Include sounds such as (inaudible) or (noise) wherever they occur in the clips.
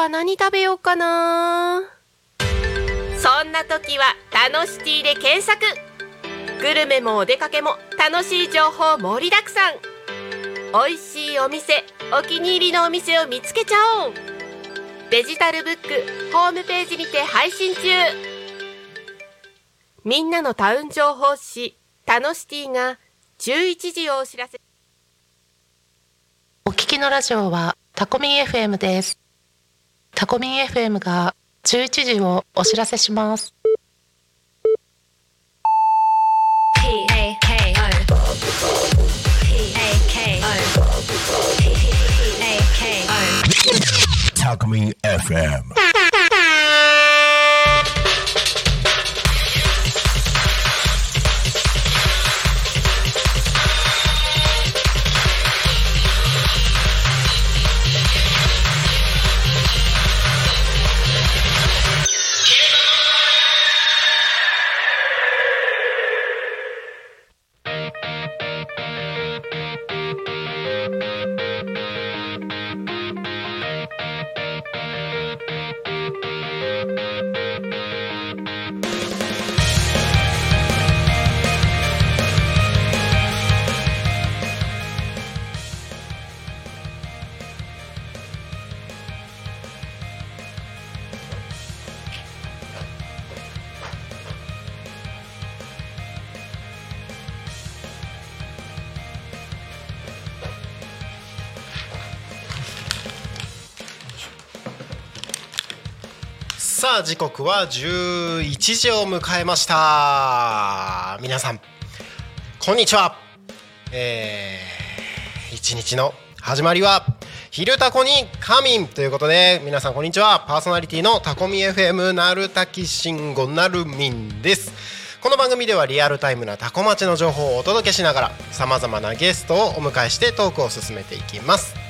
は何食べようかな？そんな時は「タノシティ」で検索。グルメもお出かけも楽しい情報盛りだくさん。美味しいお店お気に入りのお店を見つけちゃおう。デジタルブックホームページにて配信中。みんなのタウン情報誌「タノシティ」が11時をお知らせ。お聞きのラジオはタコミン FM ですタコミン FM が11時をお知らせします。Talk Me FM. さあ時刻は11時を迎えました。皆さんこんにちは。えー、一日の始まりは「昼タコに仮眠」ということで皆さんこんにちは。パーソナリティのタコミ FM なるたきしんごなるみんです。この番組ではリアルタイムなタコ町の情報をお届けしながらさまざまなゲストをお迎えしてトークを進めていきます。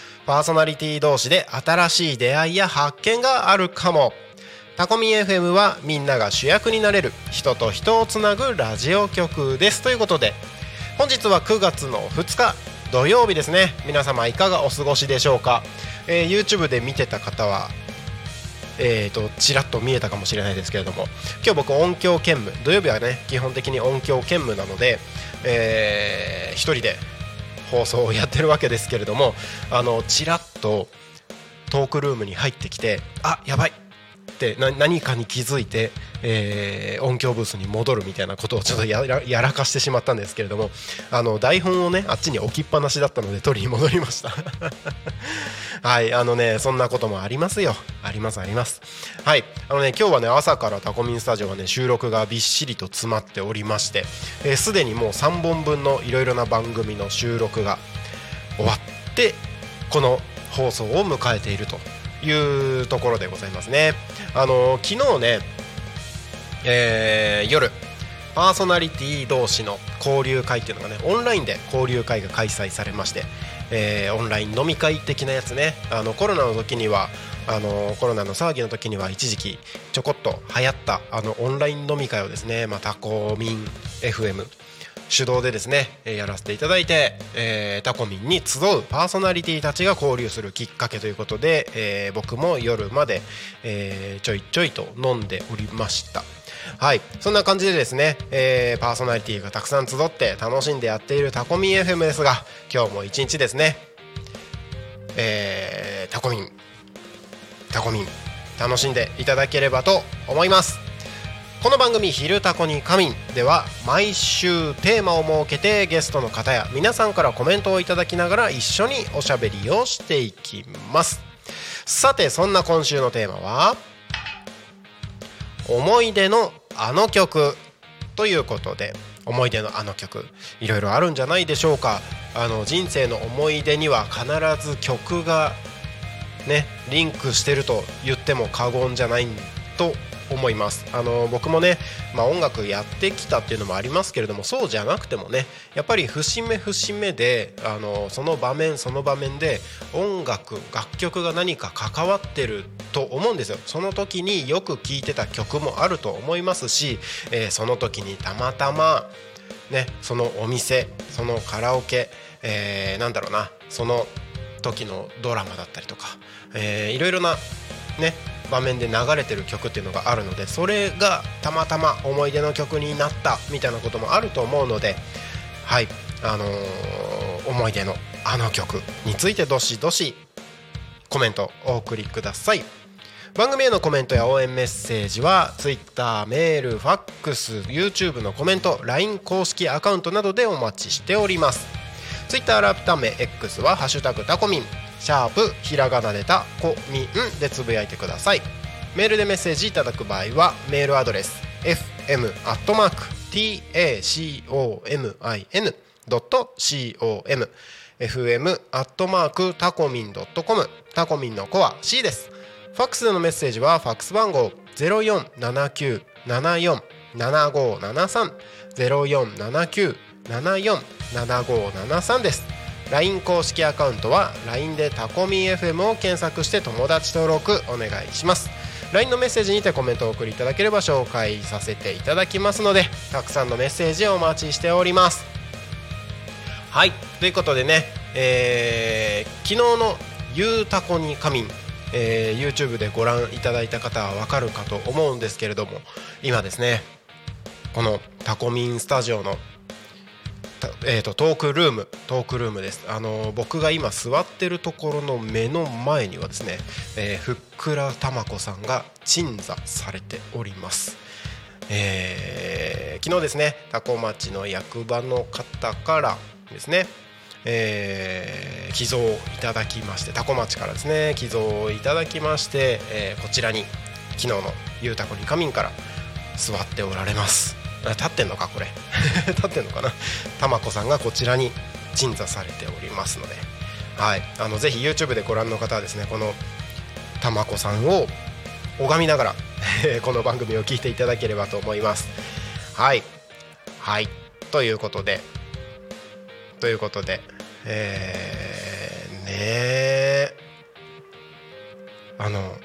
パーソナリティ同士で新しい出会いや発見があるかも。タコミ FM はみんなが主役になれる人と人をつなぐラジオ局です。ということで本日は9月の2日土曜日ですね。皆様いかがお過ごしでしょうか、えー YouTube で見てた方はえー、とちらっと見えたかもしれないですけれども。今日僕音響兼務土曜日はね基本的に音響兼務なので、えー一人で放送をやってるわけですけれどもあのちらっとトークルームに入ってきてあやばい！って何かに気づいて、えー音響ブースに戻るみたいなことをちょっとやらやらかしてしまったんですけれどもあの台本をねあっちに置きっぱなしだったので取りに戻りました。(laughs) はいあのねそんなこともありますよ。ありますあります。はいあのね今日はね朝からタコミンスタジオはね収録がびっしりと詰まっておりましてえーすで、にもう3本分のいろいろな番組の収録が終わってこの放送を迎えているというところでございますね。あの昨日ねえー夜パーソナリティ同士の交流会っていうのがねオンラインで交流会が開催されまして、えーオンライン飲み会的なやつね。あのコロナの時にはあのコロナの騒ぎの時には一時期ちょこっと流行ったあのオンライン飲み会をですねまたコミン FM 主導でですね、やらせていただいて、えータコミンに集うパーソナリティたちが交流するきっかけということで、えー僕も夜まで、えーちょいちょいと飲んでおりました。はい。そんな感じでですね、えーパーソナリティがたくさん集って楽しんでやっているタコミン FM ですが今日も一日ですね、えータコミンタコミン楽しんでいただければと思います。この番組「昼タコに仮眠」では毎週テーマを設けてゲストの方や皆さんからコメントをいただきながら一緒におしゃべりをしていきます。さてそんな今週のテーマは思い出のあの曲ということで思い出のあの曲いろいろあるんじゃないでしょうか。あの人生の思い出には必ず曲がねリンクしてると言っても過言じゃないと思います。あの僕もね、まあ、音楽やってきたっていうのもありますけれどもそうじゃなくてもねやっぱり節目節目であのその場面その場面で音楽楽曲が何か関わってると思うんですよ。その時によく聴いてた曲もあると思いますし、えーその時にたまたまねそのお店そのカラオケ、えーなんだろうなその時のドラマだったりとか、えーいろいろなね場面で流れてる曲っていうのがあるのでそれがたまたま思い出の曲になったみたいなこともあると思うのではいあのー思い出のあの曲についてどしどしコメントお送りください。番組へのコメントや応援メッセージは Twitter メールファックス YouTube のコメント LINE 公式アカウントなどでお待ちしております。Twitter 改め X は「ハッシュタグタコミン」シャープひらがなでたこみんでつぶやいてください。メールでメッセージいただく場合はメールアドレス fm アットマーク tacomin.com fm アットマークタコミン .com タコミンの子は C です。ファックスでのメッセージはファックス番号0479747573 0479747573です。LINE 公式アカウントは LINE でタコミ FM を検索して友達登録お願いします。LINE のメッセージにてコメントを送りいただければ紹介させていただきますのでたくさんのメッセージをお待ちしております。はい。ということでね、えー昨日の「ゆうたこに仮眠」えー YouTube でご覧いただいた方はわかるかと思うんですけれども今ですねこのタコミンスタジオのえー、とトークルームトークルームです。あのー僕が今座ってるところの目の前にはですね、えーふっくらたまこさんが鎮座されております。えー昨日ですね多古町の役場の方からですねえー寄贈いただきまして多古町からですね寄贈をいただきまして、えーこちらに昨日のゆうたこに仮眠から座っておられます。立ってんのかこれ。(laughs) 立ってんのかな。たまこさんがこちらに鎮座されておりますので。はい。あのぜひ YouTube でご覧の方はですねこのたまこさんを拝みながら (laughs) この番組を聞いていただければと思います。はい。はい。ということで。ということで。えー、ねえあの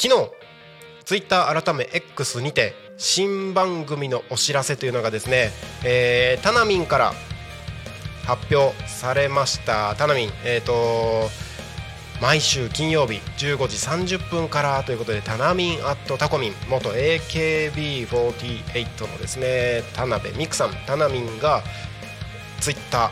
昨日ツイッター改め X にて新番組のお知らせというのがですね、えー、タナミンから発表されました。タナミンえっ、と毎週金曜日15時30分からということでタナミンアットタコミン元 AKB48 のですね田辺美久さんタナミンがツイッタ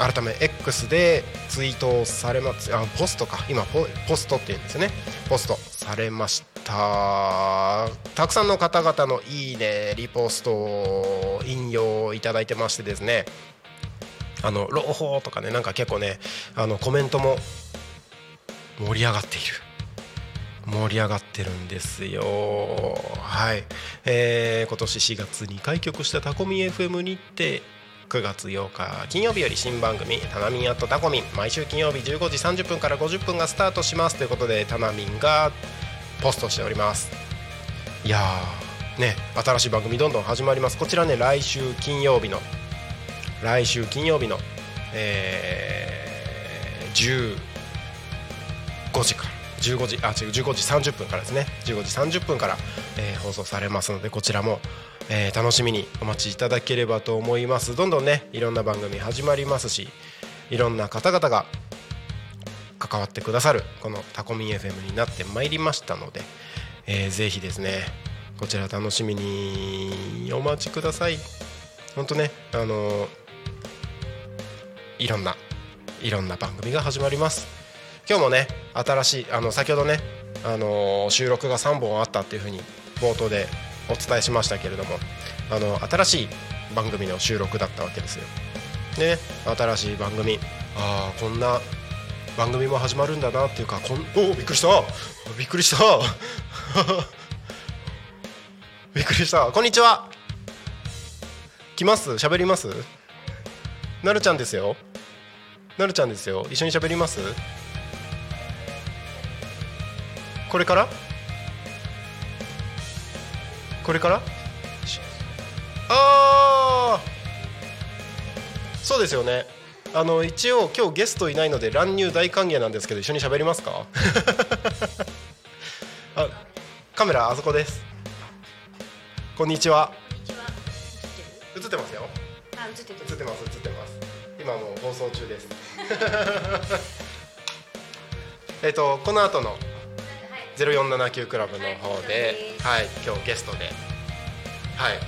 ー改め X でツイートされますあポストか。今ポポストっていうんですね。ポストされました。たたくさんの方々のいいねリポスト引用いただいてましてですねあの朗報とかねなんか結構ねあのコメントも盛り上がっている。盛り上がってるんですよ。はい、えー今年4月に開局したタコミ FM にて9月8日金曜日より新番組「タナミンアットタコミン」毎週金曜日15時30分から50分がスタートします。ということでタナミンがポストしております。いやーね新しい番組どんどん始まります。こちらね来週金曜日の来週金曜日のえー、15時から15時あ違う15時30分からですね。15時30分から、えー放送されますのでこちらも、えー楽しみにお待ちいただければと思います。どんどんねいろんな番組始まりますしいろんな方々が関わってくださるこのタコミン FM になってまいりましたので、えーぜひですねこちら楽しみにお待ちください本当ねあのいろんないろんな番組が始まります今日もね新しいあの先ほどね、あの収録が3本あったっていうふうに冒頭でお伝えしましたけれどもあの新しい番組の収録だったわけですよ。でね新しい番組ああこんな番組も始まるんだなっていうかこんおおびっくりした。びっくりした。(laughs) びっくりした。こんにちは。来ます？喋ります？なるちゃんですよ。なるちゃんですよ。一緒に喋ります？これから？これから？ああそうですよね。あの一応今日ゲストいないので乱入大歓迎なんですけど一緒に喋りますか？(laughs) あカメラあそこです。こんにちは。映ってますよ。あ、映ってる。映ってます映ってます。今もう放送中です。(laughs) えっとこの後の0479クラブの方で、はい、今日ゲストで、はい、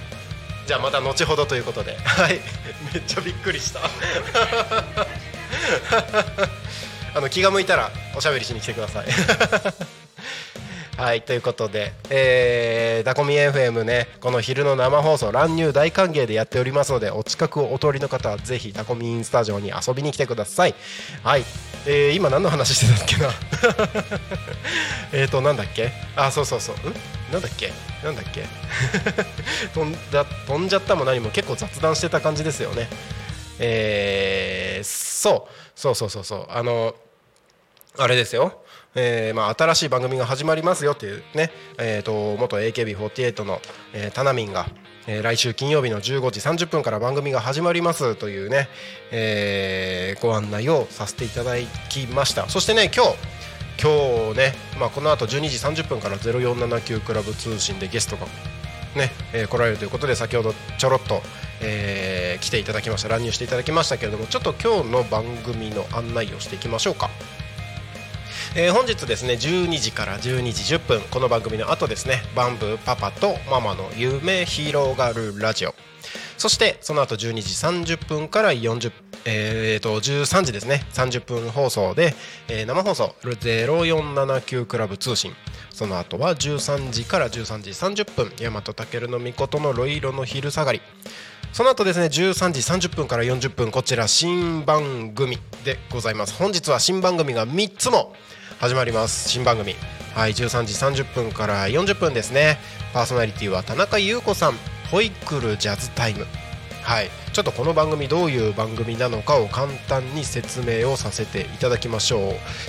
じゃあまた後ほどということで、はい、めっちゃびっくりした。(laughs) あの気が向いたらおしゃべりしに来てください。はいということで、えー、ダコミ FM ねこの昼の生放送乱入大歓迎でやっておりますのでお近くをお通りの方はぜひダコミインスタジオに遊びに来てください。はい、えー、今何の話してたっけな？(laughs) えーとなんだっけ？あそうそうそうん？なんだっけ？なんだっけ？(laughs) 飛んだ飛んじゃったも何も結構雑談してた感じですよね。えー、そうそうそうそうそう。あのあれですよ。えーまあ、新しい番組が始まりますよっていうね、えー、と元 AKB48 の、えー、タナミンが、えー、来週金曜日の15時30分から番組が始まりますというね、えーご案内をさせていただきましたそしてね今日今日ね、まあ、この後12時30分から0479クラブ通信でゲストがね、えー来られるということで先ほどちょろっと、えー来ていただきました乱入していただきましたけれどもちょっと今日の番組の案内をしていきましょうか。えー本日ですね12時から12時10分この番組の後ですねバンブーパパとママの夢広がるラジオ。そしてその後12時30分から40えー、と13時ですね30分放送で、えー生放送0479クラブ通信。その後は13時から13時30分大和健の御事のロイロの昼下がり。その後ですね13時30分から40分こちら新番組でございます。本日は新番組が3つも始まります。新番組。はい13時30分から40分ですね。パーソナリティは田中優子さん。ホイックルジャズタイム。はい。ちょっとこの番組どういう番組なのかを簡単に説明をさせていただきましょう、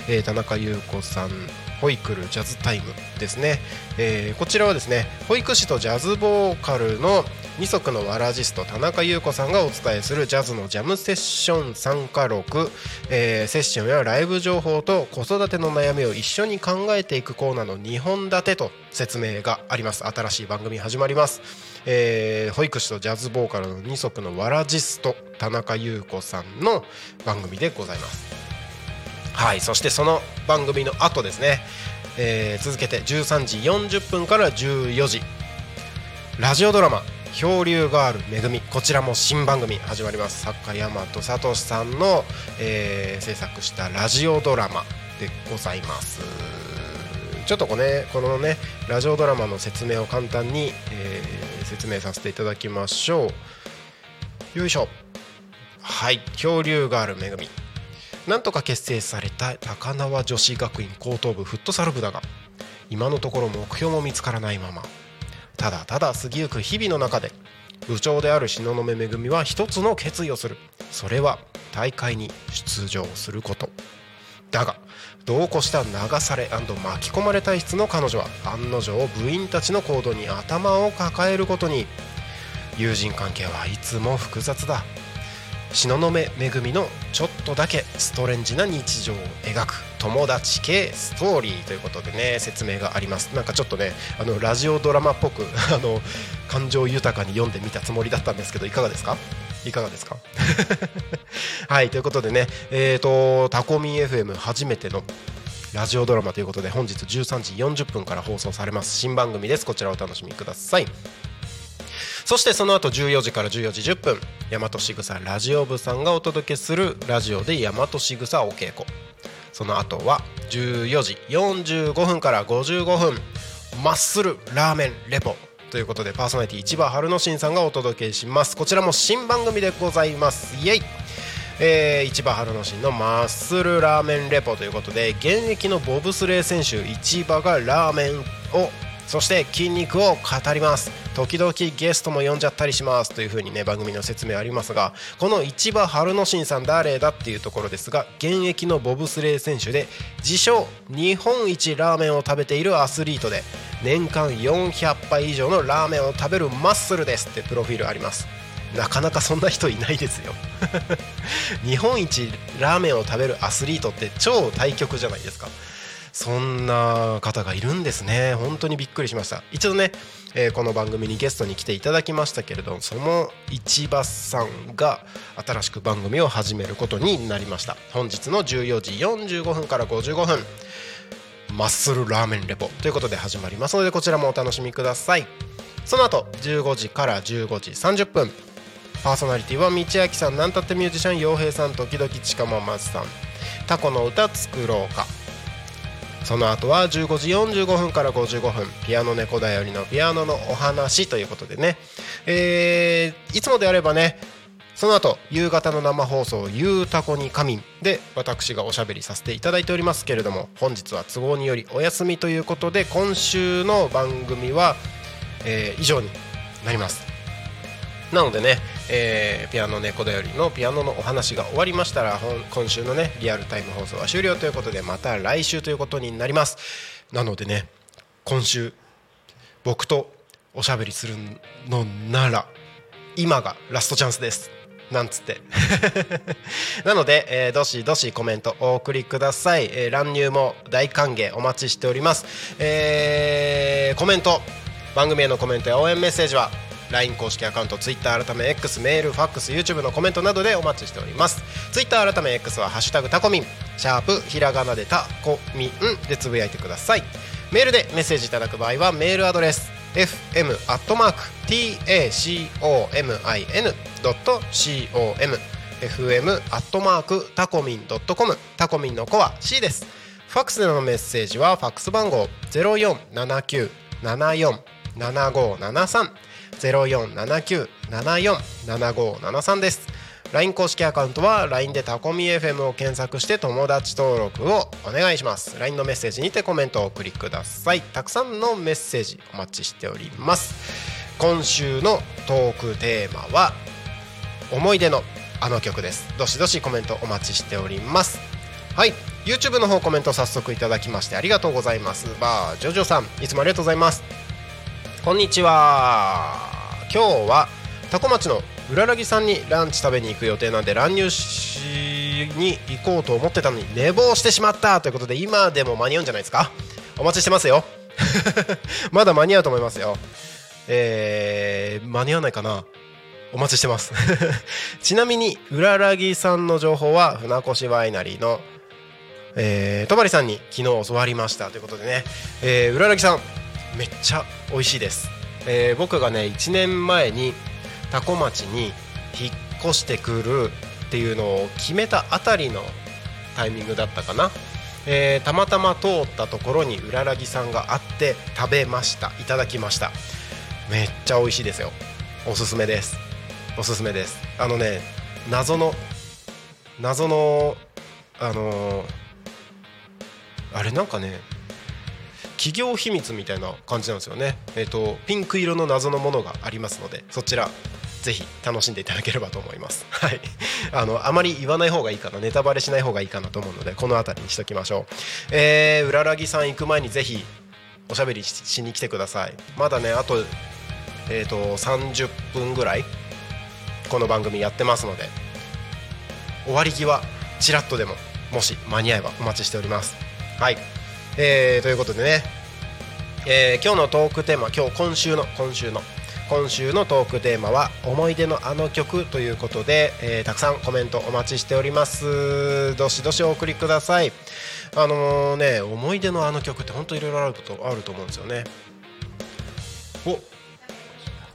えー田中優子さんホイクルジャズタイムですね、えーこちらはですね保育士とジャズボーカルの二足のわらじスト田中優子さんがお伝えするジャズのジャムセッション参加録、えーセッションやライブ情報と子育ての悩みを一緒に考えていくコーナーの2本立てと説明があります。新しい番組始まります、えー保育士とジャズボーカルの二足のわらじスト田中優子さんの番組でございます。はいそしてその番組の後ですね、えー続けて13時40分から14時。ラジオドラマ「漂流ガールめぐみ」こちらも新番組。始まります。作家大和聡さんの、えー制作したラジオドラマでございます。ちょっとこの,、ね、このねラジオドラマの説明を簡単に、えー説明させていただきましょう。よいしょ。はい漂流ガールめぐみ。なんとか結成された高輪女子学院高等部フットサル部だが今のところ目標も見つからないまま。ただただ過ぎゆく日々の中で部長である東雲めぐみは一つの決意をする。それは大会に出場すること。だが度を越した流され巻き込まれ体質の彼女は案の定部員たちの行動に頭を抱えることに。友人関係はいつも複雑だ。東雲めぐみのちょっとだけストレンジな日常を描く友達系ストーリーということでね説明があります。なんかちょっとねあのラジオドラマっぽく (laughs) あの感情豊かに読んでみたつもりだったんですけどいかがですか？いかがですか？(laughs) はいということでねえー、とタコミン FM 初めてのラジオドラマということで本日13時40分から放送されます。新番組です。こちらお楽しみください。そしてその後14時から14時10分大和しぐさラジオ部さんがお届けするラジオで大和しぐさお稽古。その後は14時45分から55分マッスルラーメンレポということでパーソナリティ千葉春之進さんがお届けします。こちらも新番組でございます。イエイ。えー、市場春之進のマッスルラーメンレポということで現役のボブスレー選手市場がラーメンをそして筋肉を語ります。時々ゲストも呼んじゃったりしますというふうにね番組の説明ありますがこの市場春之進さん誰だっていうところですが現役のボブスレー選手で自称日本一ラーメンを食べているアスリートで年間400杯以上のラーメンを食べるマッスルですってプロフィールあります。なかなかそんな人いないですよ。(laughs) 日本一ラーメンを食べるアスリートって超対極じゃないですか。そんな方がいるんですね。本当にびっくりしました。一度ね、えーこの番組にゲストに来ていただきましたけれどその市場さんが新しく番組を始めることになりました。本日の14時45分から55分。マッスルラーメンレポ。ということで始まりますのでこちらもお楽しみください。その後15時から15時30分。パーソナリティは道明さんなんたってミュージシャン洋平さん時々近ままさん。タコの歌作ろうか。その後は15時45分から55分ピアノ猫だよりのピアノのお話ということでね、えーいつもであればねその後夕方の生放送「ゆうたこに仮眠」で私がおしゃべりさせていただいておりますけれども本日は都合によりお休みということで今週の番組は、えー以上になります。なのでね、えーピアノ猫だよりのピアノのお話が終わりましたら今週のねリアルタイム放送は終了ということでまた来週ということになります。なのでね今週僕とおしゃべりするのなら今がラストチャンスです。なんつって。(laughs) なので、えーどしどしコメントお送りください、えー乱入も大歓迎お待ちしております、えーコメント番組へのコメントや応援メッセージは LINE 公式アカウント Twitter 改め X メールファックス YouTube のコメントなどでお待ちしております。Twitter 改め X は「ハッシュタグタコミン」シャープひらがなでタコミンでつぶやいてください。メールでメッセージいただく場合はメールアドレス fm.tacomin.com fm アットマークタコミンドットコム。タコミンの子は C です。ファックスでのメッセージはファックス番号0479747573 0479747573です。LINE 公式アカウントは LINE でタコミ FM を検索して友達登録をお願いします。LINE のメッセージにてコメントをお送りください。たくさんのメッセージお待ちしております。今週のトークテーマは思い出のあの曲です。どしどしコメントお待ちしております。はい。YouTube の方コメント早速いただきましてありがとうございます。バージョジョさんいつもありがとうございます。こんにちは。今日は多古町の浦良木さんにランチ食べに行く予定なんで乱入しに行こうと思ってたのに寝坊してしまったということで今でも間に合うんじゃないですか？お待ちしてますよ。(laughs) まだ間に合うと思いますよ。えー、間に合わないかな。お待ちしてます。(laughs) ちなみに浦良木さんの情報は船越ワイナリーのえー、戸張さんに昨日教わりましたということでね、えー、浦良木さんめっちゃ美味しいです、えー僕がね1年前に多古町に引っ越してくるっていうのを決めたあたりのタイミングだったかな、えーたまたま通ったところに浦良木さんがあって食べました。いただきました。めっちゃ美味しいですよ。おすすめです。おすすめです。あのね謎の謎のあのーあれなんかね企業秘密みたいな感じなんですよね。えっ、とピンク色の謎のものがありますのでそちらぜひ楽しんでいただければと思います。(laughs) はい。あのあまり言わない方がいいかなネタバレしない方がいいかなと思うのでこの辺りにしときましょう。えー、浦良木さん行く前にぜひおしゃべりしに来てください。まだねあとえっ、と30分ぐらいこの番組やってますので終わり際ちらっとでももし間に合えばお待ちしております。はい、えーということでね、えー今日のトークテーマ今日今週の今週の今週のトークテーマは「思い出のあの曲」ということで、えーたくさんコメントお待ちしております。どしどしお送りください。あのね思い出のあの曲って本当いろいろあることあると思うんですよね。お。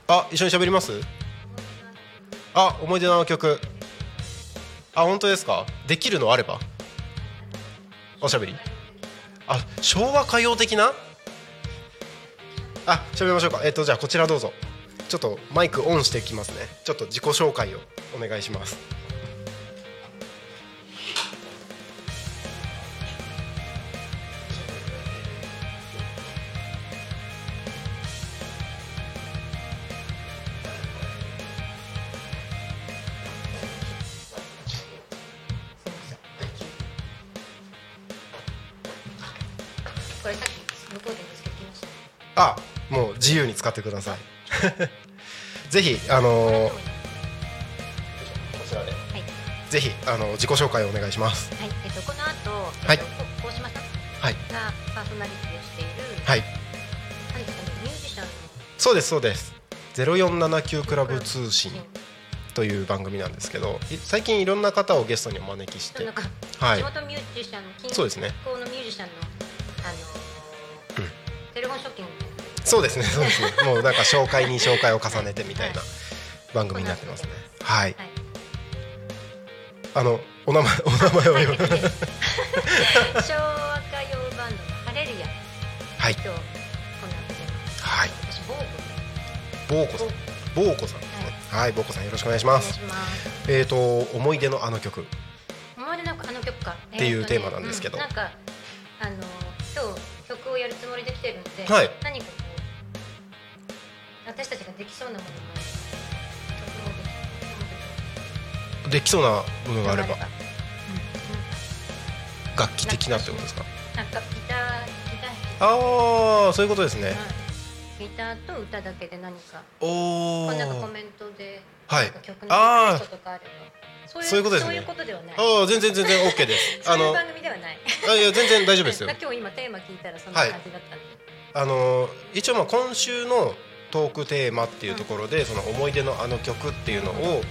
あ一緒に喋ります？あ思い出のあの曲。あ本当ですか？できるのあれば？おしゃべりあ昭和歌謡的な？あ喋りましょうか。えっとじゃあこちらどうぞ。ちょっとマイクオンしてきますね。ちょっと自己紹介をお願いします。これさっき向こうで見つけてきましたあもう自由に使ってください。(laughs) ぜひあのーこちらで。はいぜひあの自己紹介をお願いします。はい、えっと、この後、はい。えっと、こ大島さんはい。がパーソナリティをしている、はい。何ですかね、ミュージシャンの。そうですそうです。0479クラブ通信という番組なんですけどい最近いろんな方をゲストにお招きして。地元ミュージシャンの近そそうですね。そうですね。もうなんか紹介に紹介を重ねてみたいな番組になってますね。はい。はい。あのお名前お名前を (laughs) 昭和歌謡バンドのハレルヤはい。はい。私ボーコさん。ボーコさん。ですね。はいボーコさんよろしくお願いします。えーと思い出のあの曲。思い出なんかあの曲か。っていうテーマなんですけど。なんかあの今日曲をやるつもりで来てるんで、はいできそうなものが曲をできできそうなものがあれば。うん。楽器的なってことですか？なんかギターギターああそういうことですね。はいギターと歌だけで何かおんコメントではい。曲のあとかあれば。そういうことですね。ああ全然全然 OK です。(laughs) そういうあの番組ではない。あいや全然大丈夫ですよ。(laughs) 今日今テーマ聞いたらそんな感じだったんで、あの一応まあ今週のトークテーマっていうところで、その思い出のあの曲っていうのを、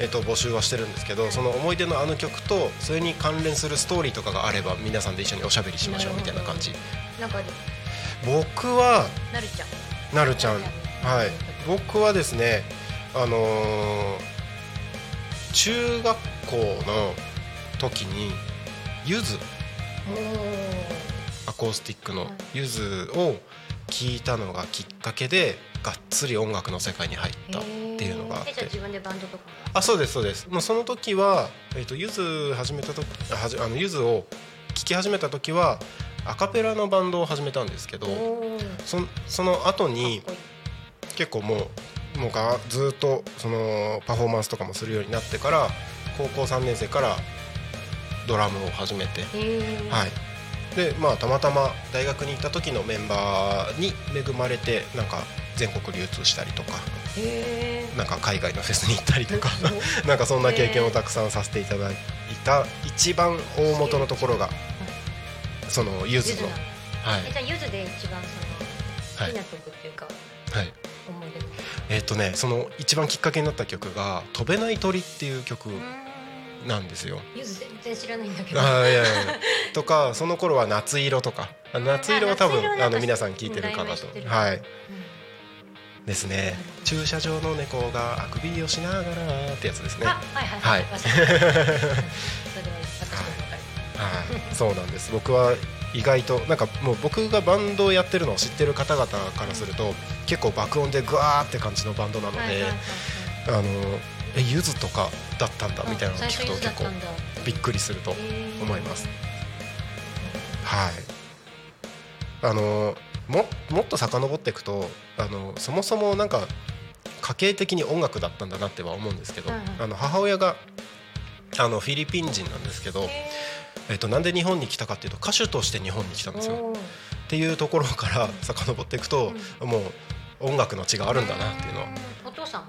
えっと募集はしてるんですけど、その思い出のあの曲とそれに関連するストーリーとかがあれば皆さんで一緒におしゃべりしましょうみたいな感じ。なんか僕はなるちゃん。なるちゃん。はい。僕はですねあのー中学校の時にゆず。アコースティックのゆずを聴いたのがきっかけでがっつり音楽の世界に入ったっていうのがあって。自分でバンドとかもあそうですそうです。もうその時は、えー、とゆず始めた時あはじあのゆずを聴き始めた時はアカペラのバンドを始めたんですけどそその後に結構もうもうがずっとそのパフォーマンスとかもするようになってから高校3年生からドラムを始めて、はい。でまあたまたま大学に行った時のメンバーに恵まれてなんか全国流通したりとかなんか海外のフェスに行ったりとか (laughs) (laughs) なんかそんな経験をたくさんさせていただいた一番大元のところがそのゆずの。はい。えじゃあゆずで一番そのはい。好きな曲っていうかはい。思い出。のえっとねその一番きっかけになった曲が「飛べない鳥」っていう曲なんですよ。ゆず全然知らないんだけど。あーいやいやいや。(laughs) とかその頃は「夏色」とか。あ夏色は多分あの皆さん聞いてるかなと。はい。うんですね。駐車場の猫があくびをしながらってやつですね。あはいはいはい。そうなんです。僕は意外となんかもう僕がバンドをやってるのを知ってる方々からすると結構爆音でグワーって感じのバンドなのであのえゆずとかだったんだみたいなのを聞くと結構びっくりすると思います。はい。あのももっと遡っていくとあのそもそもなんか家系的に音楽だったんだなっては思うんですけど、あの母親があのフィリピン人なんですけど、えっと、なんで日本に来たかっていうと歌手として日本に来たんですよ。っていうところから遡っていくと、もう音楽の血があるんだなっていうの。はうん。お父さんも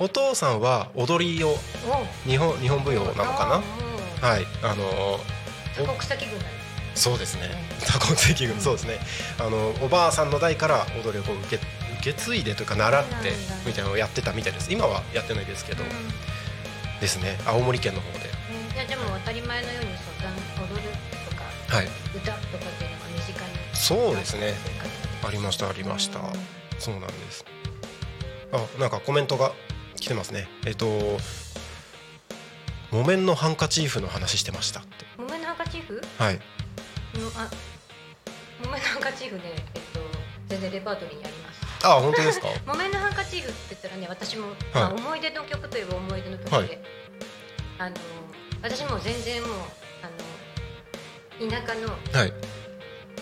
お父さんは踊りをお日本日本舞踊なのかな？なはい。あの多国籍軍そうですね。多国籍軍。そうですね。あのおばあさんの代から踊りをこう受け受け継いでというか習ってみたいなのをやってたみたいです。今はやってないですけど、うん。ですね。青森県の方で。いやでも当たり前のようにそう踊るとかはい。歌とかっていうのが身近に。そうですね。ありましたありました。うん。そうなんです。あなんかコメントが来てますね。えっと木綿のハンカチーフの話してましたって。木綿のハンカチーフ？はい。のあ木綿のハンカチーフねえっと全然レパートリーにあります。あ本当ですか？(laughs) 木綿のハンカチーフって言ったらね私も、まあ、思い出の曲といえば思い出の曲で、はい。あの私もう全然もうあの田舎の、はい。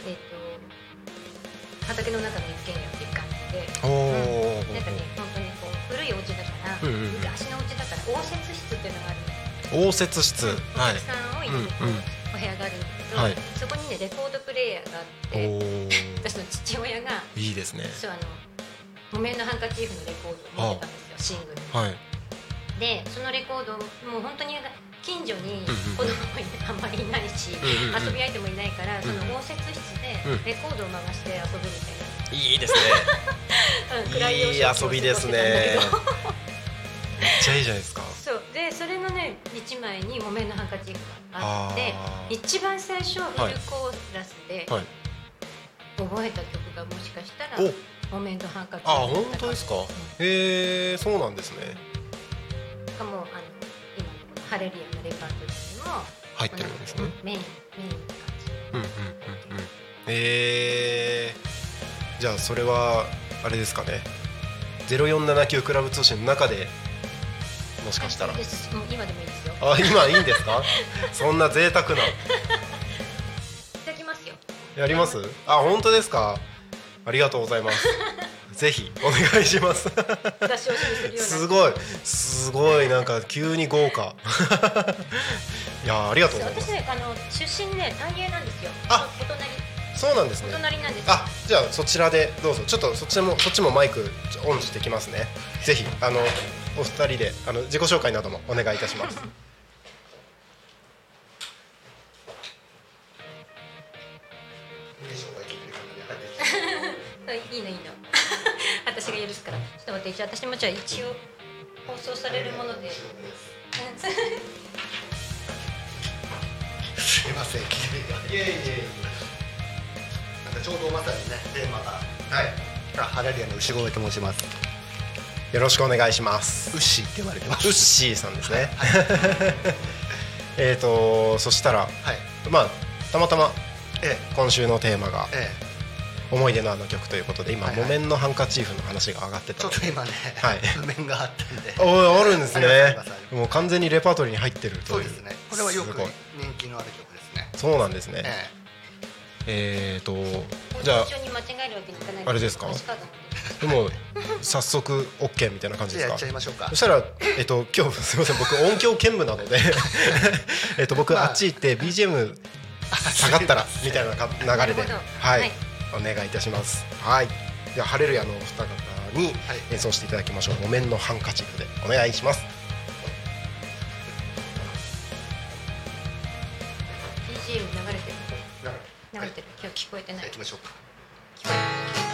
えっと畑の中の一軒家っていう感じで、おお、なんかね本当にこう古いお家だから、うんうんうん。昔のお家だから応接室っていうのがある。の応接室。はい。お客さんを入れるこううん。うんお部屋があるんだけど、はい。そこににねレコードプレイヤーがあっおてー。私の父親がいいですね。そうあの木綿のハンカチーフのレコードを持ってたんですよシングル。はい。でそのレコードもう本当に近所に子供もあんまりいないし、うんうんうん。遊び相手もいないから、その応接室でうん。レコードを回して遊ぶみたいいいですね。な、(laughs) うん暗いい遊びですねちゃいいじゃないですか。そう。でそれのね1枚に木綿のハンカチがあって一番最初フルコーラスではい。覚えた曲がもしかしたらお。木綿のハンカチあ本当ですか？うん。へえそうなんですね。かもうあの今のハレリアのレパートリーにも入ってるんですね。メインメインって感じうんうんうんうん。えー、じゃあそれはあれですかね。0479クラブ通信の中でもしかしたら。今でもいいですよ。いあ今いいんですか？(laughs) そんな贅沢な。(laughs) ただきますよ。やります？あ本当ですか？ありがとうございます。(laughs) ぜひお願いします。すごい。すごいなんか急に豪華。いやありがとうございます。私ねあの出身ね大英なんですよ。あお隣。そうなんですおね隣なんですあじゃあそちらでどうぞ。ちょっとそっちもそっちもマイクオンしてきますね。ぜひあのお二人であの自己紹介などもお願いいたします (laughs) はいいいのいいの (laughs) 私が許すからちょっと待って私もじゃあ一応放送されるもので (laughs) すいません。いえいえいえ。なんかちょうどまさにねテーマがはい。あハラリアの牛越と申します。よろしくお願いします。ウッシーって言われてまウッす。シーさんですね。(laughs) えっとそしたらはい。まあたまたまえ今週のテーマがええ。思い出のあの曲ということで今木綿のハンカチーフの話が上がってえ。ちたのでょっと今ね、はい。譜面があったんで。おいあるんですね。もう完全にレパートリーに入ってるという。そうですね。これはよく人気のある曲ですね。そうなんですね。ええ。ーとじゃあ一緒に間違えるわけにいかないあれですか？ででも早速 OK みたいな感え。じですか？じゃあやっちゃいましょうか。そ。したら、えっと、今日 (laughs) すみません僕音響兼務なので (laughs) えっと僕、まあ。あっち行って BGM 下がったら (laughs) みたいなか流れではい、はい。お願いいたします。はい。じゃあハレルヤのお二方にはい。演奏していただきましょう。木綿のハンカチーフでお願いします。BGM 流れてる。れてる。今日聞こえてない。行きましょうか。切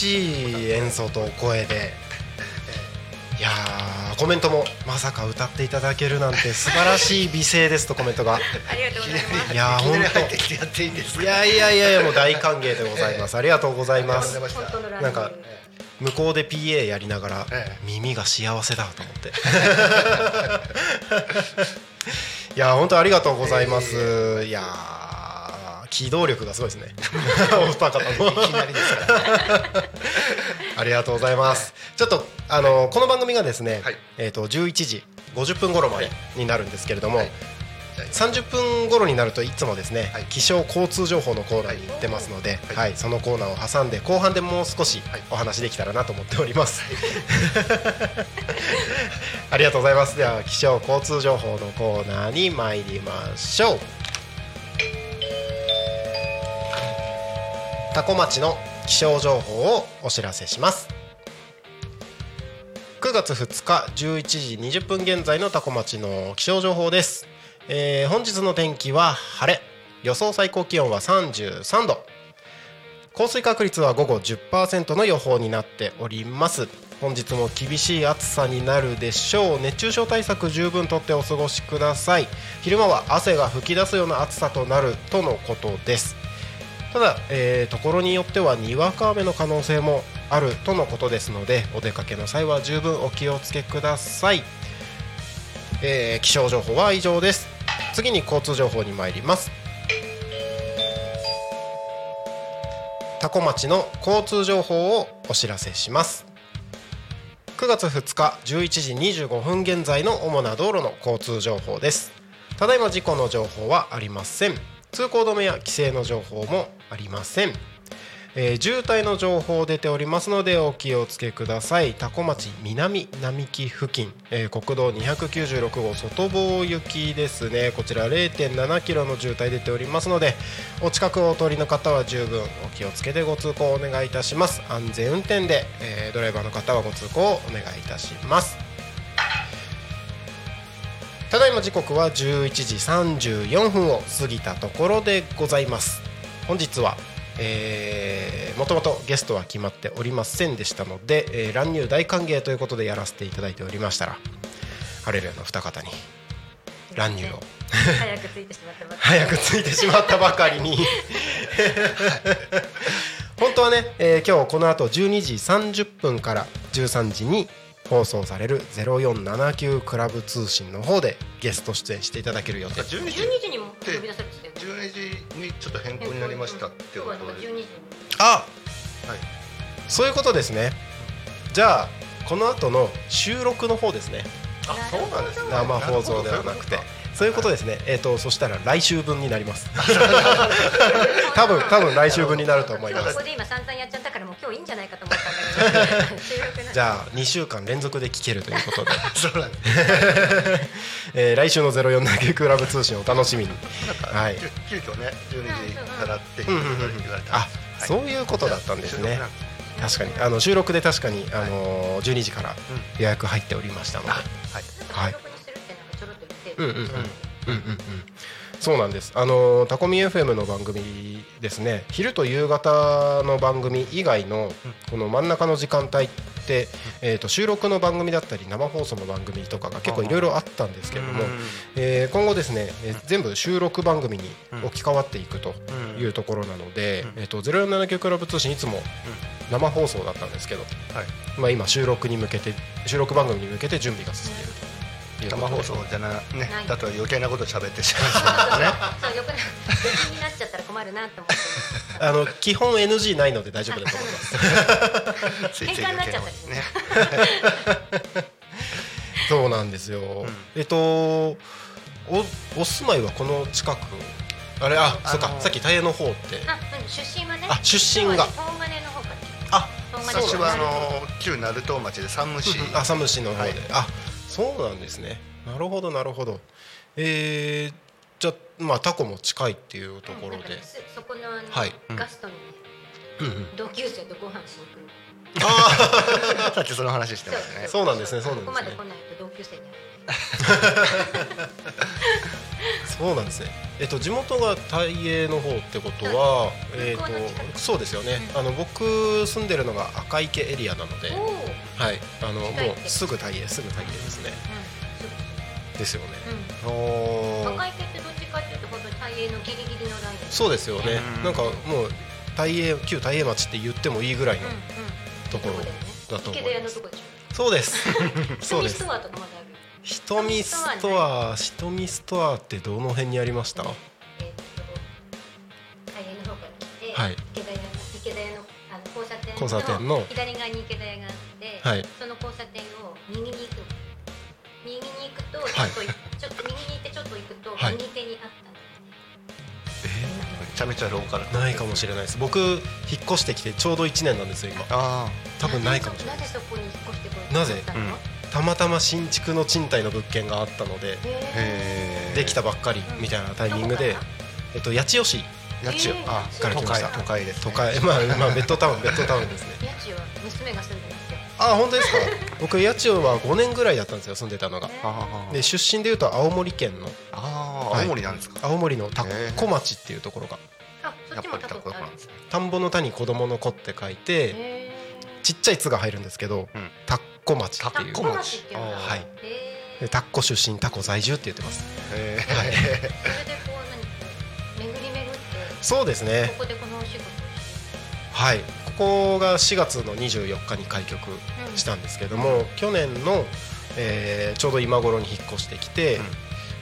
しい演奏とお声で。いやーコメントもまさか歌っていただけるなんて素晴らしい美声ですとコメントが。ありがとうございます。いや本当。いやいやいやいやもう大歓迎でございます。ありがとうございます。なんか向こうで PA やりながらええ。耳が幸せだと思って。いや本当ありがとうございます。いやー (laughs) 機動力がすごいですね。(laughs) お二方もいきなりですから。(laughs) ありがとうございます。ちょっとあのこの番組がですね、はい。えっ、と11時50分頃までになるんですけれども、はい。じゃ30分頃になるといつもですね、はい。気象交通情報のコーナーに行ってますので、ははいい。そのコーナーを挟んで後半でもう少しはい。お話できたらなと思っております。(laughs) ありがとうございます。では気象交通情報のコーナーに参りましょう。多古町の気象情報をお知らせします。9月2日11時20分現在の多古町の気象情報です、えー本日の天気は晴れ。予想最高気温は33度。降水確率は午後10%の予報になっております。本日も厳しい暑さになるでしょう。熱中症対策十分とってお過ごしください。昼間は汗が噴き出すような暑さとなるとのことです。ただ、えーところによってはにわか雨の可能性もあるとのことですのでお出かけの際は十分お気をつけください、えー気象情報は以上です。次に交通情報に参ります。多古町の交通情報をお知らせします。9月2日11時25分現在の主な道路の交通情報です。ただいま事故の情報はありません。通行止めや規制の情報もありません、えー渋滞の情報出ておりますのでお気をつけください。多古町南並木付近、えー国道296号外房行きですね。こちら0.7キロの渋滞出ておりますのでお近くをお通りの方は十分お気をつけてご通行お願いいたします。安全運転で、えードライバーの方はご通行をお願いいたします。ただいま時刻は11時34分を過ぎたところでございます。本日はえーもともとゲストは決まっておりませんでしたので、えー乱入大歓迎ということでやらせていただいておりましたらハレルヤの二方に乱入を早くついてしまってます。早くついてしまったばかりに (laughs) 本当はね、えー今日この後12時30分から13時に放送される0479クラブ通信の方でゲスト出演していただける予定12 12時時にも呼び出されてたよね。12時にちょっと変更になりましたって今日は12ことで。あはい。そういうことですね。じゃあこの後の収録の方ですね。あそうなんですね。生放送ではなくて。そういうことですね。えっ、とそしたら来週分になります。(laughs) 多分多分来週分になると思います。ここで今散々やっちゃったからもう今日いいんじゃないかと思っ (laughs) じゃあ2週間連続で聞けるということで、(laughs) そうなんですえー来週の04投げクラブ通信をお楽しみに。はい。急急遽ね12時からって言われたんあそういうことだったんですね。確かに。あの収録で確かに、あのー12時から予約入っておりましたので、はい。はい。うん。うんうんうんうんそうなんです。あのータコミ FM の番組ですね。昼と夕方の番組以外のこの真ん中の時間帯って、えー、と収録の番組だったり生放送の番組とかが結構いろいろあったんですけれども、えー今後ですね、えー全部収録番組に置き換わっていくというところなので、えー、と047クラブ通信いつも生放送だったんですけど、はい。まあ、今収録に向けて収録番組に向けて準備が進んでいると生放送じゃなねだと余計なこと喋ってしまいますね。(laughs) そうよくない出禁になっちゃったら困るなと思って。(laughs) あの基本 NG ないので大丈夫だと思います。喧嘩になっちゃったりねね。(laughs) そうなんですよ。えっとおお住まいはこの近く？あれあそうか。さっき大英の方って。あうん出身はね。あ出身が。あ私はあの旧鳴門町で山武市浅虫の方で、はい。あそうなんですね。なるほどなるほど。えー、じゃあまあタコも近いっていうところでなんかね。すそこのあの、はいガストに同級生とご飯しに行くさっきその話してましたね。そう。なんですねそうなんここですね。まで来ないと同級生に会えないそうなんですね。えっと地元が大英の方ってことは、えっとそうですよね。あの僕住んでるのが赤池エリアなので、はい、あのもうすぐ大英すぐ大英ですね。ですよね。赤池ってどっちかっていうと本当に大英のギリギリのライン。そうですよね。うんなんかもう大英旧大英町って言ってもいいぐらいのところだと思います。そうです。(laughs) そうですス。トアとかまだあるひとみストア、ひとみストアってどの辺にありました？えーっと大英の方から来て、はい池田屋の池田屋のあの交差点交差点の？左側に池田屋があって、はいその交差点を右に行く右に行くとちょはいっと、ちょっと右に行ってちょっと行くと、はい右手にあったちゃめちゃローカル。ないかもしれないです。僕引っ越してきてちょうど1年なんですよ今。あ多分ないかもしれないなぜそこに引っ越してこいなぜ？うん。たまたま新築の賃貸の物件があったのであへえできたばっかりみたいなタイミングでえっと八千代市。家賃えー。あから来ました。都会です都会。まあまあベッドタウンベッドタウンですね。ら家賃は娘が住んであ本当ですか？(laughs) 僕八千代は5年ぐらいだったんですよ住んでたのが。で出身でいうと青森県のはい。あー青森なんですか？青森の田子町っていうところが。あそっちもタコってあるやっぱりタコなんですね。田んぼの田に子供の子って書いてへちっちゃい「つ」が入るんですけどうん。田子町っていう。ータコ町はい。へで田子出身田子在住って言ってます。へー。それでこう何巡り巡ってそうですね。ここでこのお仕事はいここが4月の24日に開局したんですけども、去年の、えーちょうど今頃に引っ越してきてうん。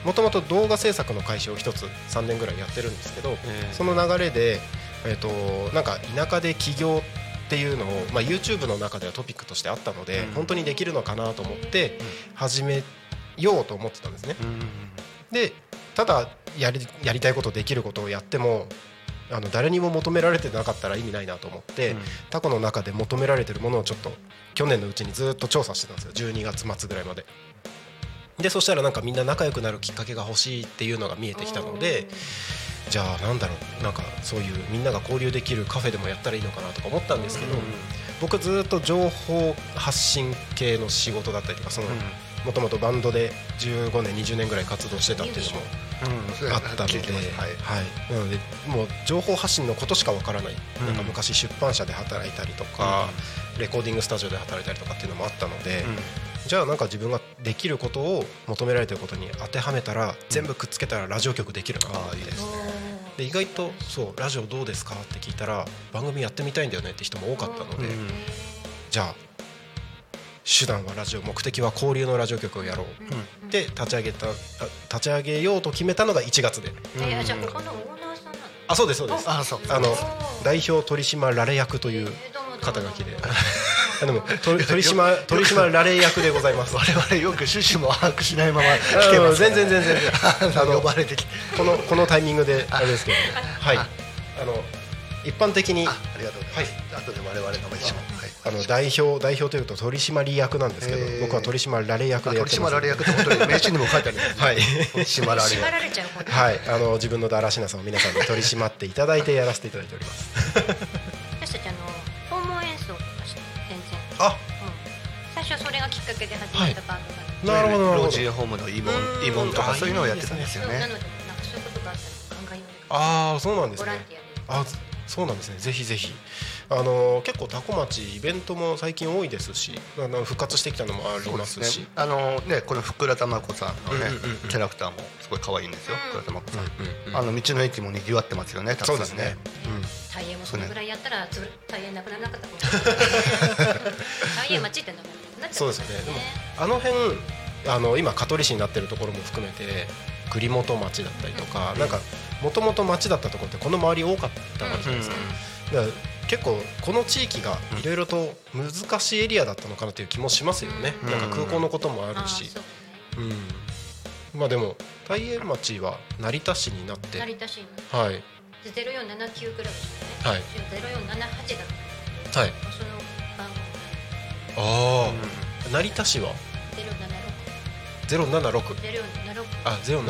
もともと動画制作の会社を一つ3年ぐらいやってるんですけど、えー。その流れで、えー、となんか田舎で起業っていうのを、まあ、YouTube の中ではトピックとしてあったので、うん。本当にできるのかなと思って始めようと思ってたんですね。うん。でただやりやりたいことできることをやってもあの誰にも求められてなかったら意味ないなと思って、うん。タコの中で求められてるものをちょっと去年のうちにずっと調査してたんですよ。12月末ぐらいまで。でそしたらなんかみんな仲良くなるきっかけが欲しいっていうのが見えてきたのでじゃあなんだろうなんかそういうみんなが交流できるカフェでもやったらいいのかなとか思ったんですけど、僕ずっと情報発信系の仕事だったりとかそのもともとバンドで15年20年ぐらい活動してたっていうのもあったので、はいはい、なのでもう情報発信のことしかわからない、うん。なんか昔出版社で働いたりとか、レコーディングスタジオで働いたりとかっていうのもあったので、じゃあなんか自分ができることを求められてることに当てはめたら、全部くっつけたらラジオ局できるなですで意外とそうラジオどうですか？って聞いたら番組やってみたいんだよねって人も多かったので、うん。じゃあ手段はラジオ目的は交流のラジオ局をやろう。で立ち上げたあ立ち上げようと決めたのが1月で。えーじゃあここのオーナーさんなの？あそうですそうです。あそう。あのー。代表取締られ役という肩書きでどうもあでも取取締取締られ役でございます。我々よく趣旨も把握しないまま来てますから全然全然全然。(laughs) あの呼ばれてきて。このこのタイミングであれですけど、はい。あの一般的にあありがとうございます、後で我々の一番はいあの代表代表というと取締役なんですけど僕は取締られ役でやってます。締られ役って本当に名刺にも書いてあります (laughs) はい。取締られられちゃうはい。あの自分のだらしなさを皆さんに取り締まっていただいてやらせていただいております私たちあの訪問演奏とかして全然。あ。うん。最初はそれがきっかけで始めたバンドななのでるほどなるほど。老人ホームの慰問うん。慰問とかそういうのをやってたんですよね。なのでなんかそういうことがあったらガンガン呼んでくださああそうなんいボランですねティアで。あそうなんですね。ぜひぜひあの結構多古町イベントも最近多いですしあの復活してきたのもありますし。ね、あのねこの福良玉子さんのね、うんうんうんうん。キャラクターもすごい可愛いんですよ、さん、うんうんあの道の駅も賑わってますよねたくさんそうですね。タイヤもそのぐらいやったらつぶタイヤなくならなかったかも。しれないタイヤ町ってなっちゃそうですよね。でもあの辺あの今香取市になってるところも含めて栗本町だったりとか、なんかもともと町だったところってこの周り多かったわけじゃないですか,、だから結構この地域がいろいろと難しいエリアだったのかなという気もしますよね、うん。なんか空港のこともあるし、そう。うん。まあでも大英町は成田市になって。成田市のはい。で0479クラブですよね。はい。0478だった。はい。その番号。ああ、成田市は076 076 0476あ076、そう。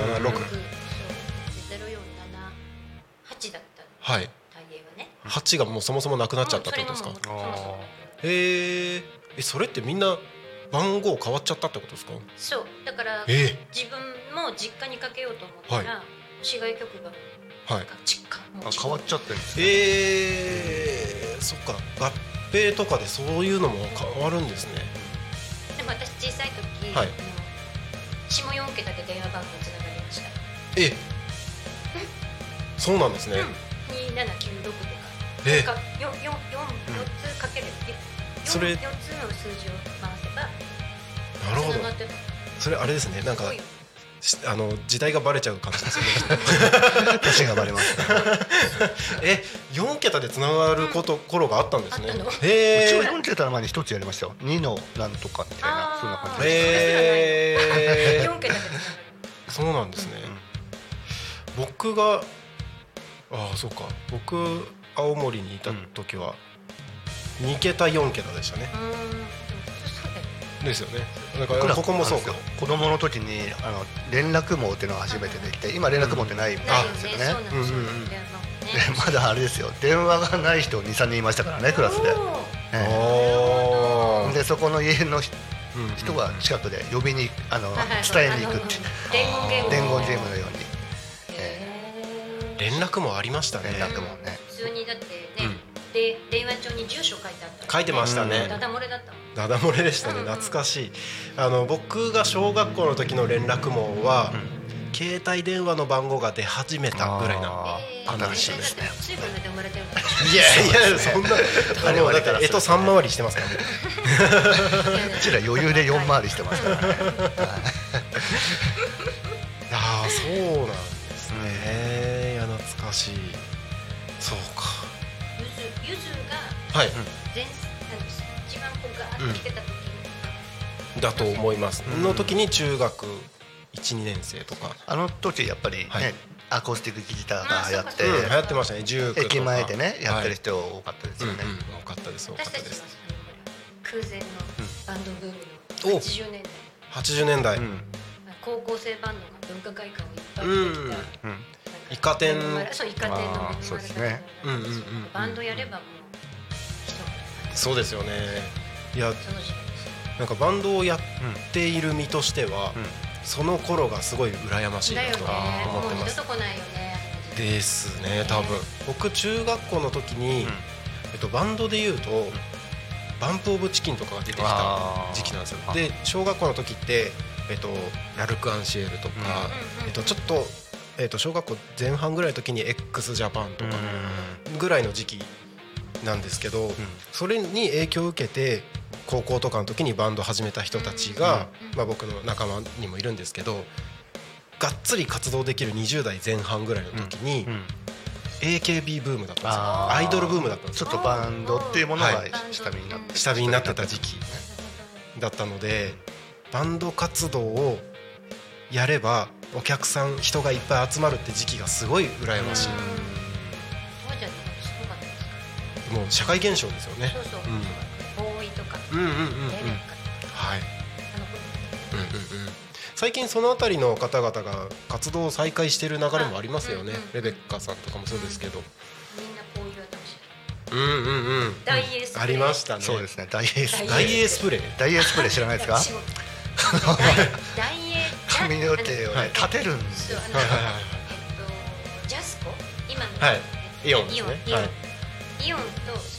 0478だった。はい8がもうそもそもなくなっちゃったってことですか、へー。えそれってみんな番号変わっちゃったってことですか？そうだからえ自分も実家にかけようと思ったら市外局がはい。あ変わっちゃってるんですね。えー、そっか。合併とかでそういうのも変わるんですね。でも私小さい時、はい。下4桁で電話番号つながりました。え。そうなんですね、2796とかえか4四四四つかけるそれ。4つの数字を回せばなるほど。つながってた。それあれですねなんかあの時代がバレちゃう感じですよね。(laughs) 年がバレます。ね (laughs) え4桁でつながること、頃があったんですね。へうちはー4桁の前に一つやりましたよ。2のなんとかみたいなそんな感じで。へー4桁そうなんですね、僕がああそうか。僕青森にいた時は2桁4桁でしたね、うーんですよね。だか僕ららここもそうか。子供の時にあの連絡網っていうのが初めてできて今連絡網ってないん。ですよね。うんうんでまだあれですよ。電話がない人23人いましたからねクラスで、えでそこの家の人が近くで呼びにあの伝えに行くって。伝言ゲーム。伝言ゲームのように。連絡もありましたね。連絡もねだってね、で電話帳に住所書いてあった書いてましたね。ダダ漏れだったダダ漏れでしたね。うん。うん懐かしい。あの僕が小学校の時の連絡網は、携帯電話の番号が出始めたぐらいなあえー新しいですねいやいやそんなあのだって我々から。えと3回りしてますからね。(laughs) うちら余裕で4回りしてますからね。(laughs) ああそうなんですね、いや懐かしい。そうかゆずがはい、前なん。です一番こうガーッと来てた時に、だと思います、の時に中学12年生とか、あの時やっぱりね、はい。アコースティックギターが流行って、あうん、流行ってましたね。19とか。駅前でねやってるはい人多かったですよね、うんうん、多かったです多かったです。空前のバンドブームのお80年代、80年代、うん。高校生バンドが文化会館をいっぱいうん。出てきた、うん。なんかイカ天。そうイカ天のそうですね。うんうんうんうん。バンドやればもうそうですよね。いやなんかバンドをやっている身としては、うん。その頃がすごい羨ましいなと思ってます。もう二度と来ないよね。あの時代ですね多分。僕中学校の時に、えっと、バンドでいうと、バンプ・オブ・チキンとかが出てきた時期なんですよ。あ。で小学校の時って、えっと、ラルク・アンシエルとか、えっと、ちょっと,、えっと小学校前半ぐらいの時に x ジャパンとかぐらいの時期なんですけど、それに影響を受けて高校とかの時にバンド始めた人たちが、まあ、僕の仲間にもいるんですけどがっつり活動できる20代前半ぐらいの時に、AKB ブームだったんですよ。アイドルブームだったんですよ。ちょっとバンドっていうものがはい。下火になって下火になってた時期だったのでバンド活動をやればお客さん人がいっぱい集まるって時期がすごい羨ましい。もう社会現象ですよね。そうそう、うん。ボーイとか、うんうんうんうん。はい。あの頃うんうんうん。最近そのあたりの方々が活動を再開している流れもありますよね。あうんうんレベッカさんとかもそうですけど。みんなこういう頭してうんうんうんダイエースプレー。ありましたね。そうですね。大エース。ダイエースプレー。ダイエースプレー知らないですか？ダイ (laughs) (laughs) ダイエー髪の毛をはい。ね立てるんですよジャスコ今のはい。イオンイオンと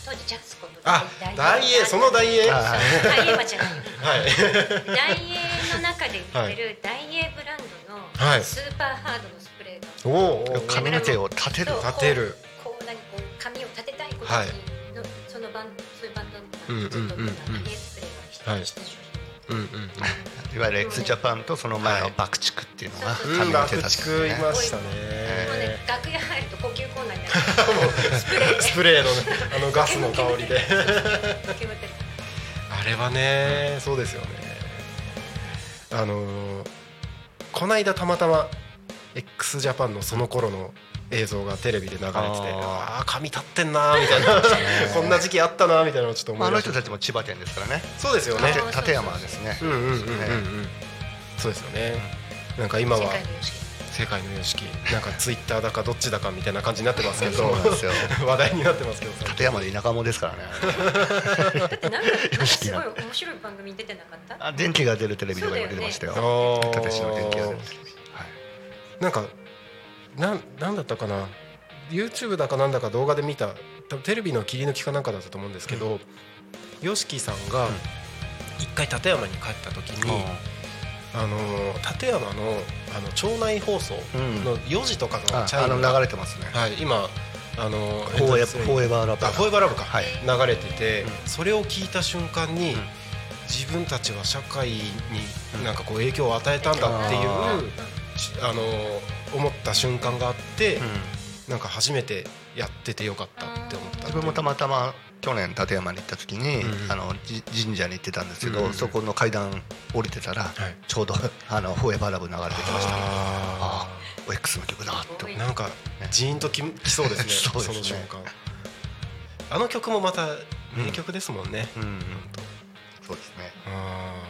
当時ジャスコとあダイエーそのダイエー？ダイエーマじゃない。ダイエーの中で売ってるダイエーブランドはい。のスーパーハードのスプレーがお髪の毛を立てる。立てるこう何こう髪を立てたい子たちはいのそのバンそういうバンドうんうんうんうんちょっとダイエースプレーがはいヒット商うんうん。いわゆる x ジャパンとその前の爆竹っていうのが髪の毛爆竹立てるね。いました品もうねね楽屋入ると呼吸困難になるスプレーでスプレーのね (laughs) あのガスの香りで。あれはねそうですよね。あのーこないだたまたま x ジャパンのその頃の映像がテレビで流れててああー髪立ってんなーみたいな。(laughs) こんな時期あったなーみたいなのをちょっとまああの人たちも千葉県ですからね。そうですよね。立立山ですね。うんうんうんうん。うんそうですよね。なんか今世は世界の様式。なんかツイッターだかどっちだかみたいな感じになってますけどそうなんですよ。(laughs) 話題になってますけど立山で田舎者ですからね。だってなんかなんかすごい面白い番組に出てなかった？あ電気が出るテレビとかにも出てましたよ。あーたけしの電気が出るテレビ。なんかなんなんだったかな？YouTube だかなんだか動画で見た多分テレビの切り抜きかなんかだったと思うんですけど YOSHIKI、さんが一回立山に帰った時に、あの立山のあの町内放送の4時とかのチャイムが流れてますね。はい、今あのフォーエバーラブあフォーエバーラブか、はい。流れてて、うん。それを聞いた瞬間に、うん。自分たちは社会になんかこう影響を与えたんだっていう、あの思った瞬間があって、うん。なんか初めてやっててよかったって思った自分もたまたま去年立山に行った時に、うんあのじ神社に行ってたんですけど、うんそこの階段降りてたら、はい。ちょうど (laughs) あのフォーエバーラブ流れてきました。ねああ X の曲だってなんかジーンとききそうですね (laughs) そうですね。の瞬間。あの曲もまた名曲ですもんね、う、うん、そうですね。あー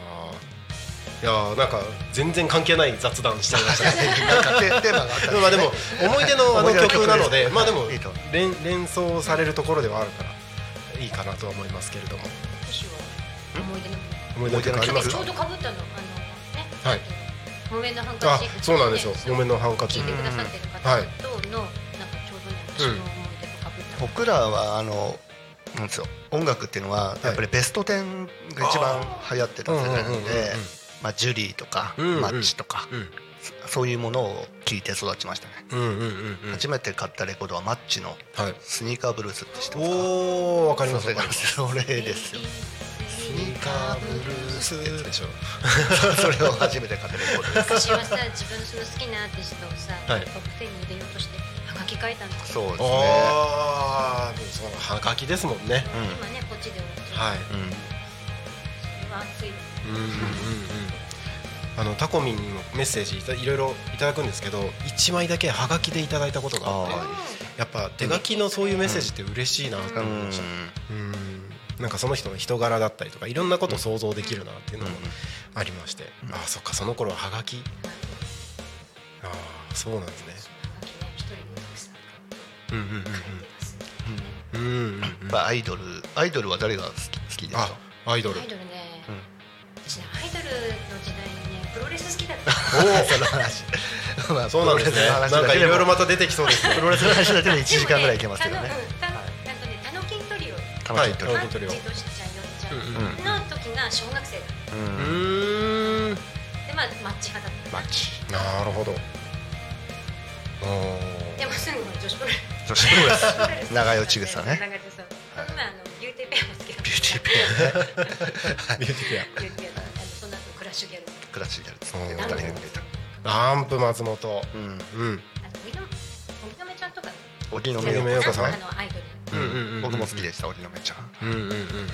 いやーなんか全然関係ない雑談しちゃいましたね。テテーマがあったんですね。まあでも思い出のあの曲曲なのでまあでも連連想されるところではあるからいいかなとは思いますけれども。私は思い出の思い出の曲ありますか？ちょうど被ったのあのねはい。木綿のハンカあチそうなんですよ。木綿のハンカチ。聞いてくださってる方はいとのなんかちょうどね私の思い出と被った。僕らはあのなんですよ。音楽っていうのはやっぱりベスト10が一番流行ってた世代なのでまあジュリーとかうんうん。マッチとかうん。そそういうものを聴いて育ちましたね。うんうんうんうん。初めて買ったレコードはマッチのはい。スニーカーブルースって知ってますか？おおわかりますそれですよ。スニーカーブルースでしょ。(laughs) それを初めて買ったレコードです。昔はさ自分のその好きなアーティストをさ、はい。トップ10に入れようとしてはがき書いたんですよ。そうですね。ああそうはがきですもんね。今ねこっちで終わっちゃう、はい。うん。うんそれは熱いうんうんうんうんあのタコミンのメッセージいたいろいろいただくんですけど1枚だけはがきでいただいたことがあってあやっぱ手書きのそういうメッセージって嬉しいなってう思いました。うん。なんかその人の人柄だったりとかいろんなことを想像できるなっていうのもありまして、ああそっかその頃ははがきああそうなんですね。はがきね一人でたくさんうんうんうんうん。うんうんうんやっぱアイドルアイドルは誰が好き好きですかあアイドル。アイドルね、うん。アイドルの時代にねプロレス好きだった。その話まあそうなんですね。なんかいろいろまたた出てきそうですね。プロレスの話だけで1時間ぐらいいけますけどね。でもたのうんたなんとねタノキントリオ。楽しいとはいマッチとしちゃんよっちゃんうんうんの時が小学生だっううん。でまあマッチ派だった。マッチ。なるほど。おでもすぐ女子プロレス。女子プロレス。長与千草ね。長与千草。この前あのビューティーペアも好きだった。ビューティーペア。ね (laughs) ビューティーペビューティーペア。あのその後クラッシュギャルクラッシュギャルっつってうん。二人で見てた。アアンプ松本。うん。うん。荻野荻野目ちゃんとか。荻野荻野目洋子さん？あのアイドル。うんうんうんうん。僕も好きでした荻野目ちゃん。うんうんうんうん。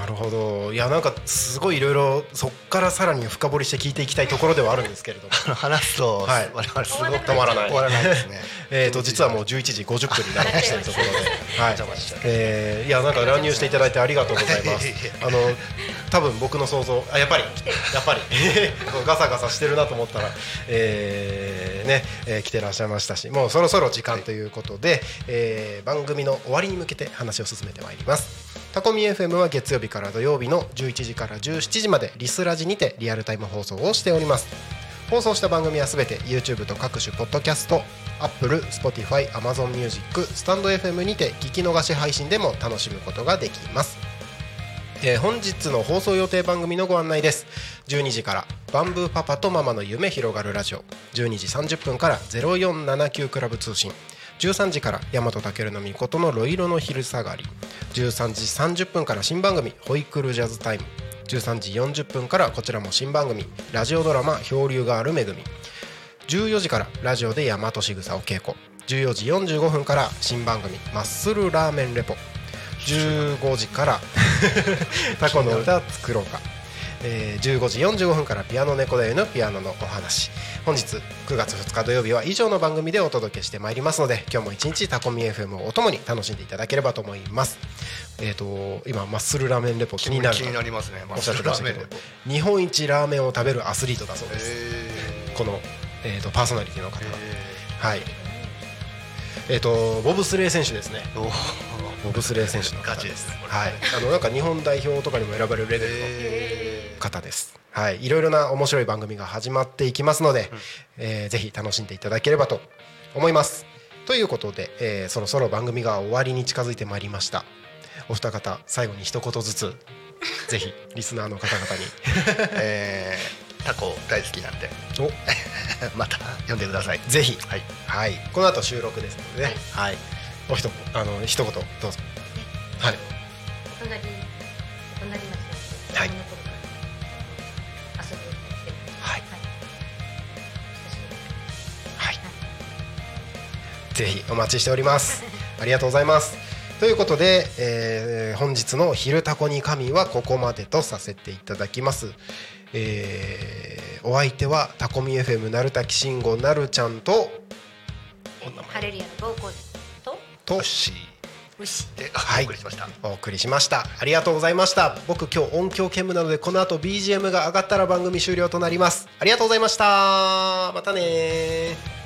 なるほど。いやなんかすごいいろいろそっからさらに深掘りして聞いていきたいところではあるんですけれども。(laughs) 話すと、はい。我々すごく止まらない。終わらないですね。(laughs) えーと実はもう11時50分になろうとして (laughs) いるところで、はい。邪魔しちゃうえーいやなんか乱入していただいてありがとうございます。あの多分僕の想像あやっぱり (laughs) やっぱり (laughs) ガサガサしてるなと思ったら、えーね、えー来てらっしゃいましたし、もうそろそろ時間ということで、えー番組の終わりに向けて話を進めてまいります。タコミ FM は月曜日から土曜日の11時から17時までリスラジにてリアルタイム放送をしております。放送した番組はすべて YouTube と各種ポッドキャスト Apple、Spotify、Amazon Music、スタンド FM にて聞き逃し配信でも楽しむことができます、えー本日の放送予定番組のご案内です。12時からバンブーパパとママの夢広がるラジオ。12時30分から0479クラブ通信。13時から大和健のみことのロイロの昼下がり。13時30分から新番組ホイクルジャズタイム。13時40分からこちらも新番組ラジオドラマ漂流がある恵み。14時からラジオで大和しぐさお稽古。14時45分から新番組マッスルラーメンレポ。15時から。(laughs) タコの歌作ろうか、えー15時45分からピアノ猫だよのピアノのお話。本日9月2日土曜日は以上の番組でお届けしてまいりますので今日も一日タコミ FM をお供に楽しんでいただければと思います。えっ、と今マッスルラーメンレポ気になる。気になりますね。マッスルラーメンレ日本一ラーメンを食べるアスリートだそうです。へこの、えー、とパーソナリティの方ー。ははい。えっ、とボブスレー選手ですねボブスレー選手の方ガチです。はい。あのなんか日本代表とかにも選ばれるレベルのへ方です。はい。いろいろな面白い番組が始まっていきますので、えーぜひ楽しんでいただければと思います。ということで、えーそろそろ番組が終わりに近づいてまいりました。お二方最後に一言ずつ (laughs) ぜひリスナーの方々にー (laughs) えータコ大好きなんで。お。(laughs) また呼んでください。ぜひ。はい。はい、この後収録ですのでね、はい、お一言あの一言どうぞ。はい、お隣お隣町ですはいぜひお待ちしております。(laughs) ありがとうございます。ということで、えー本日の「昼タコに神」はここまでとさせていただきます。えーお相手はタコミ FM なるたきしんごなるちゃんとハレルヤの暴行とと。ではい。お送りしました。お送りしました。ありがとうございました。僕今日音響兼務なのでこの後 BGM が上がったら番組終了となります。ありがとうございました。またねー